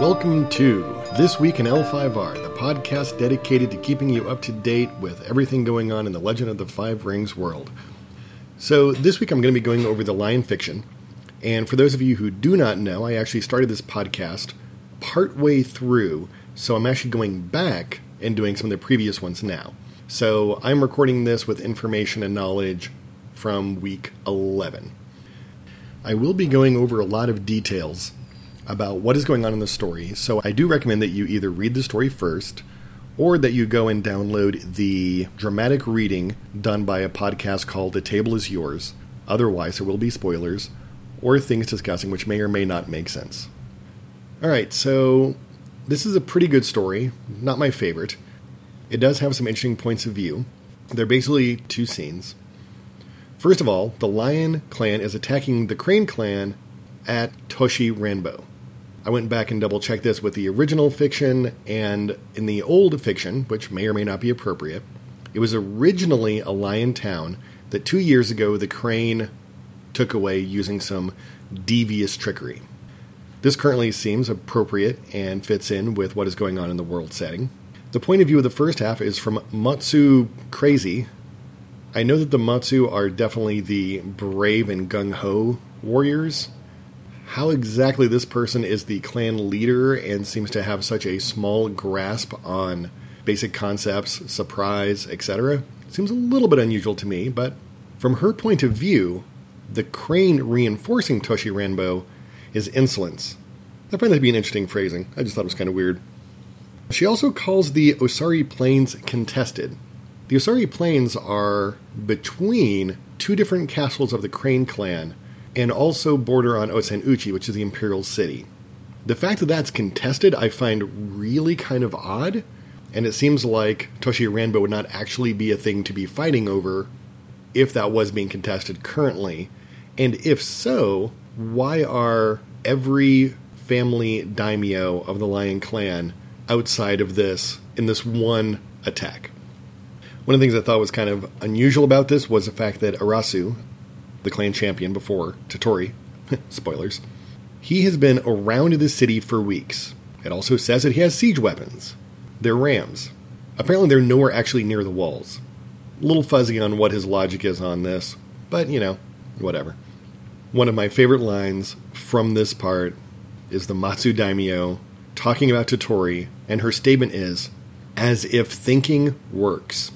Welcome to This Week in L5R, the podcast dedicated to keeping you up to date with everything going on in the Legend of the Five Rings world. So, this week I'm going to be going over the Lion fiction. And for those of you who do not know, I actually started this podcast partway through, so I'm actually going back and doing some of the previous ones now. So, I'm recording this with information and knowledge from week 11. I will be going over a lot of details about what is going on in the story, so I do recommend that you either read the story first or that you go and download the dramatic reading done by a podcast called The Table is Yours. Otherwise, there will be spoilers or things discussing which may or may not make sense. All right, so this is a pretty good story, not my favorite. It does have some interesting points of view. They're basically two scenes. First of all, the Lion clan is attacking the Crane clan at Toshi Ranbo. I went back and double checked this with the original fiction and in the old fiction, which may or may not be appropriate. It was originally a lion town that two years ago the crane took away using some devious trickery. This currently seems appropriate and fits in with what is going on in the world setting. The point of view of the first half is from Matsu Crazy, I know that the Matsu are definitely the brave and gung ho warriors. How exactly this person is the clan leader and seems to have such a small grasp on basic concepts, surprise, etc., seems a little bit unusual to me, but from her point of view, the crane reinforcing Toshi Ranbo is insolence. I find that to be an interesting phrasing. I just thought it was kind of weird. She also calls the Osari Plains contested, the Osari Plains are between two different castles of the Crane clan and also border on Otosan Uchi, which is the imperial city. The fact that that's contested, I find really kind of odd, and it seems like Toshi Ranbo would not actually be a thing to be fighting over if that was being contested currently. And if so, why are every family daimyo of the Lion Clan outside of this in this one attack? One of the things I thought was kind of unusual about this was the fact that Arasou, the clan champion before Toturi, spoilers, he has been around the city for weeks. It also says that he has siege weapons. They're rams. Apparently, they're nowhere actually near the walls. A little fuzzy on what his logic is on this, but you know, whatever. One of my favorite lines from this part is the Matsu Daimyo talking about Toturi, and her statement is, as if thinking works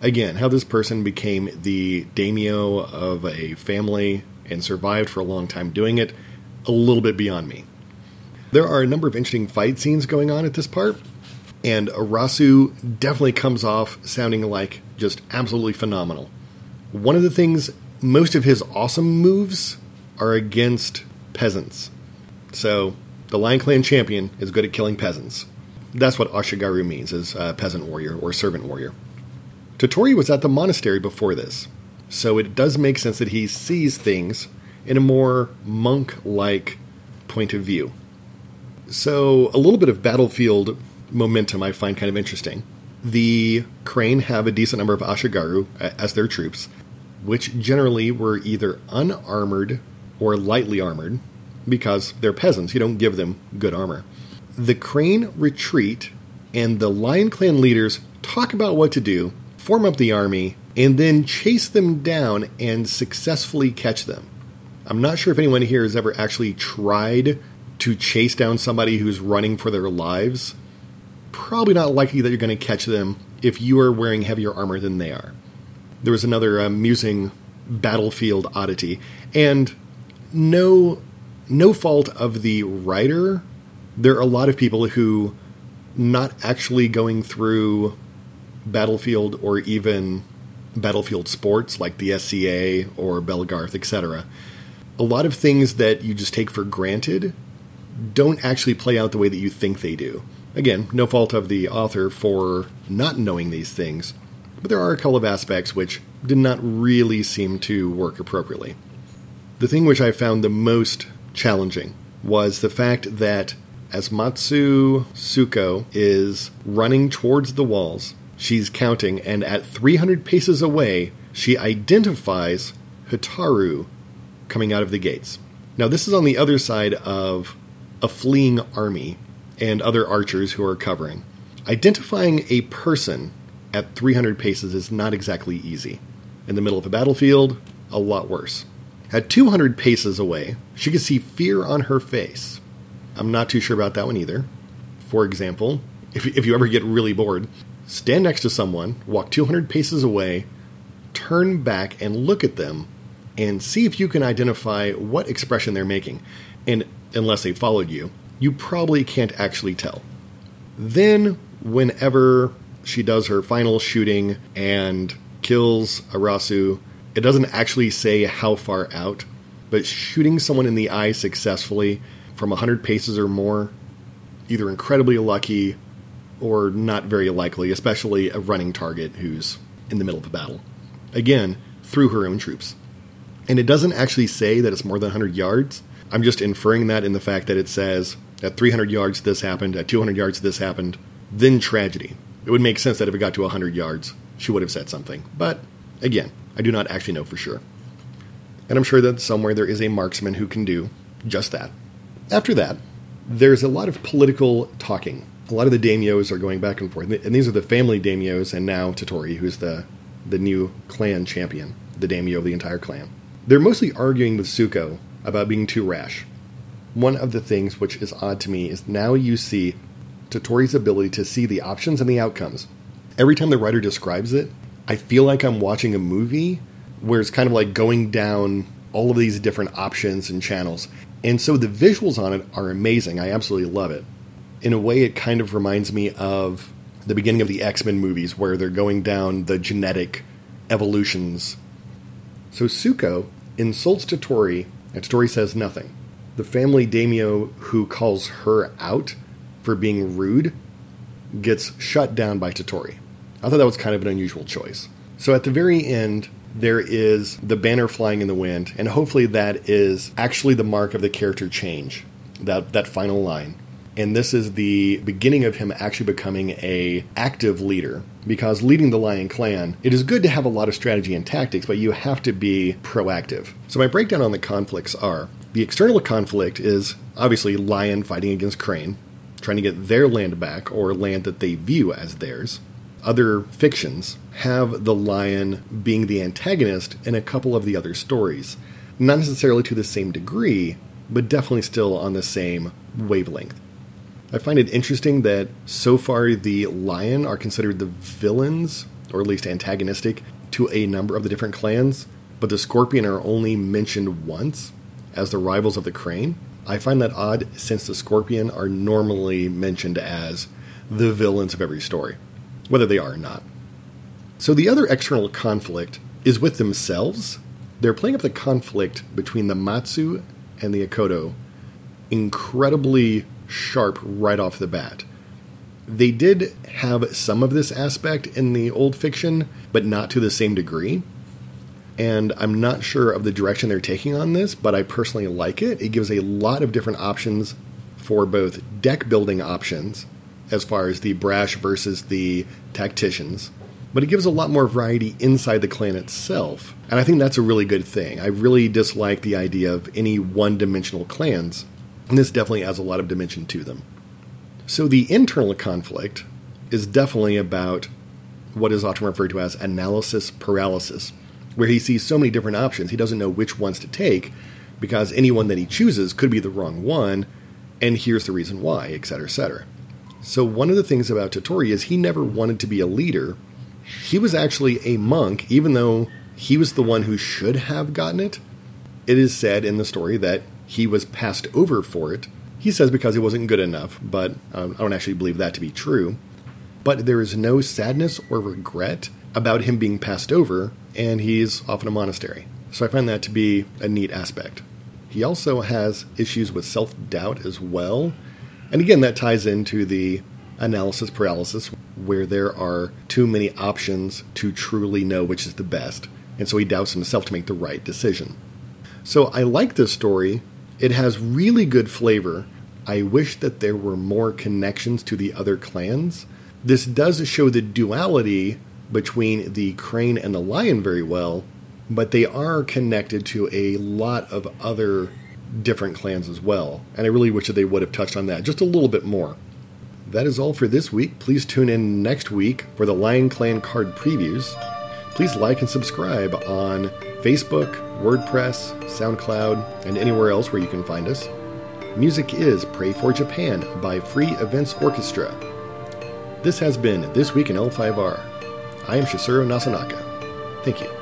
again, how this person became the daimyo of a family and survived for a long time doing it, a little bit beyond me. There are a number of interesting fight scenes going on at this part, and Arasou definitely comes off sounding like just absolutely phenomenal. One of the things, most of his awesome moves are against peasants. So, the Lion Clan champion is good at killing peasants. That's what Ashigaru means, as a peasant warrior or servant warrior. Toturi was at the monastery before this, so it does make sense that he sees things in a more monk like point of view. So, a little bit of battlefield momentum I find kind of interesting. The Crane have a decent number of Ashigaru as their troops, which generally were either unarmored or lightly armored, because they're peasants, you don't give them good armor. The Crane retreat, and the Lion Clan leaders talk about what to do form up the army, and then chase them down and successfully catch them. I'm not sure if anyone here has ever actually tried to chase down somebody who's running for their lives. Probably not likely that you're going to catch them if you are wearing heavier armor than they are. There was another um, amusing battlefield oddity, and no no fault of the writer. There are a lot of people who not actually going through Battlefield or even Battlefield sports like the SCA or Belegarth, etc. A lot of things that you just take for granted don't actually play out the way that you think they do. Again, no fault of the author for not knowing these things, but there are a couple of aspects which did not really seem to work appropriately. The thing which I found the most challenging was the fact that as Matsu Tsuko is running towards the walls, She's counting, and at 300 paces away, she identifies Hotaru coming out of the gates. Now, this is on the other side of a fleeing army, and other archers who are covering. Identifying a person at 300 paces is not exactly easy. In the middle of a battlefield, a lot worse. At 200 paces away, she could see fear on her face. I'm not too sure about that one either. For example, if, if you ever get really bored, stand next to someone, walk 200 paces away, turn back and look at them, and see if you can identify what expression they're making. And unless they followed you, you probably can't actually tell. Then, whenever she does her final shooting and kills Arasou, it doesn't actually say how far out, but shooting someone in the eye successfully from 100 paces or more, either incredibly lucky or not very likely, especially a running target who's in the middle of a battle. Again, through her own troops. And it doesn't actually say that it's more than 100 yards. I'm just inferring that in the fact that it says at 300 yards this happened, at 200 yards this happened, then tragedy. It would make sense that if it got to 100 yards, she would have said something. But again, I do not actually know for sure. And I'm sure that somewhere there is a marksman who can do just that. After that, there's a lot of political talking. A lot of the daimyos are going back and forth. And these are the family daimyos, and now Toturi, who's the, the new clan champion, the daimyo of the entire clan. They're mostly arguing with Tsuko about being too rash. One of the things which is odd to me is now you see Toturi's ability to see the options and the outcomes. Every time the writer describes it, I feel like I'm watching a movie where it's kind of like going down all of these different options and channels. And so the visuals on it are amazing. I absolutely love it. In a way, it kind of reminds me of the beginning of the X Men movies where they're going down the genetic evolutions. So Tsuko insults Toturi, and Toturi says nothing. The family daimyo who calls her out for being rude gets shut down by Toturi. I thought that was kind of an unusual choice. So at the very end, there is the banner flying in the wind, and hopefully that is actually the mark of the character change, that that final line. And this is the beginning of him actually becoming a active leader because leading the Lion Clan, it is good to have a lot of strategy and tactics, but you have to be proactive. So my breakdown on the conflicts are the external conflict is obviously Lion fighting against Crane, trying to get their land back or land that they view as theirs. Other fictions have the lion being the antagonist in a couple of the other stories. Not necessarily to the same degree, but definitely still on the same wavelength. I find it interesting that so far the lion are considered the villains, or at least antagonistic, to a number of the different clans, but the scorpion are only mentioned once as the rivals of the crane. I find that odd since the Scorpion are normally mentioned as the villains of every story, whether they are or not. So the other external conflict is with themselves. They're playing up the conflict between the Matsu and the Akodo incredibly sharp right off the bat. They did have some of this aspect in the old fiction, but not to the same degree and I'm not sure of the direction they're taking on this, but I personally like it. It gives a lot of different options for both deck building options, as far as the brash versus the tacticians, but it gives a lot more variety inside the clan itself. And I think that's a really good thing. I really dislike the idea of any one dimensional clans, and this definitely adds a lot of dimension to them. So the internal conflict is definitely about what is often referred to as analysis paralysis where he sees so many different options, he doesn't know which ones to take because any one that he chooses could be the wrong one, and here's the reason why, etc., etc. So, one of the things about Toturi is he never wanted to be a leader. He was actually a monk, even though he was the one who should have gotten it. It is said in the story that he was passed over for it. He says because he wasn't good enough, but um, I don't actually believe that to be true. But there is no sadness or regret about him being passed over, and he's off in a monastery. So I find that to be a neat aspect. He also has issues with self doubt as well. And again, that ties into the analysis paralysis, where there are too many options to truly know which is the best. And so he doubts himself to make the right decision. So I like this story. It has really good flavor. I wish that there were more connections to the other clans. This does show the duality between the crane and the lion very well, but they are connected to a lot of other different clans as well. And I really wish that they would have touched on that just a little bit more. That is all for this week. Please tune in next week for the Lion Clan card previews. Please like and subscribe on Facebook, WordPress, SoundCloud, and anywhere else where you can find us. Music is Pray for Japan by Free Events Orchestra. This has been This Week in L5R. I am Shisuro Nasanaka. Thank you.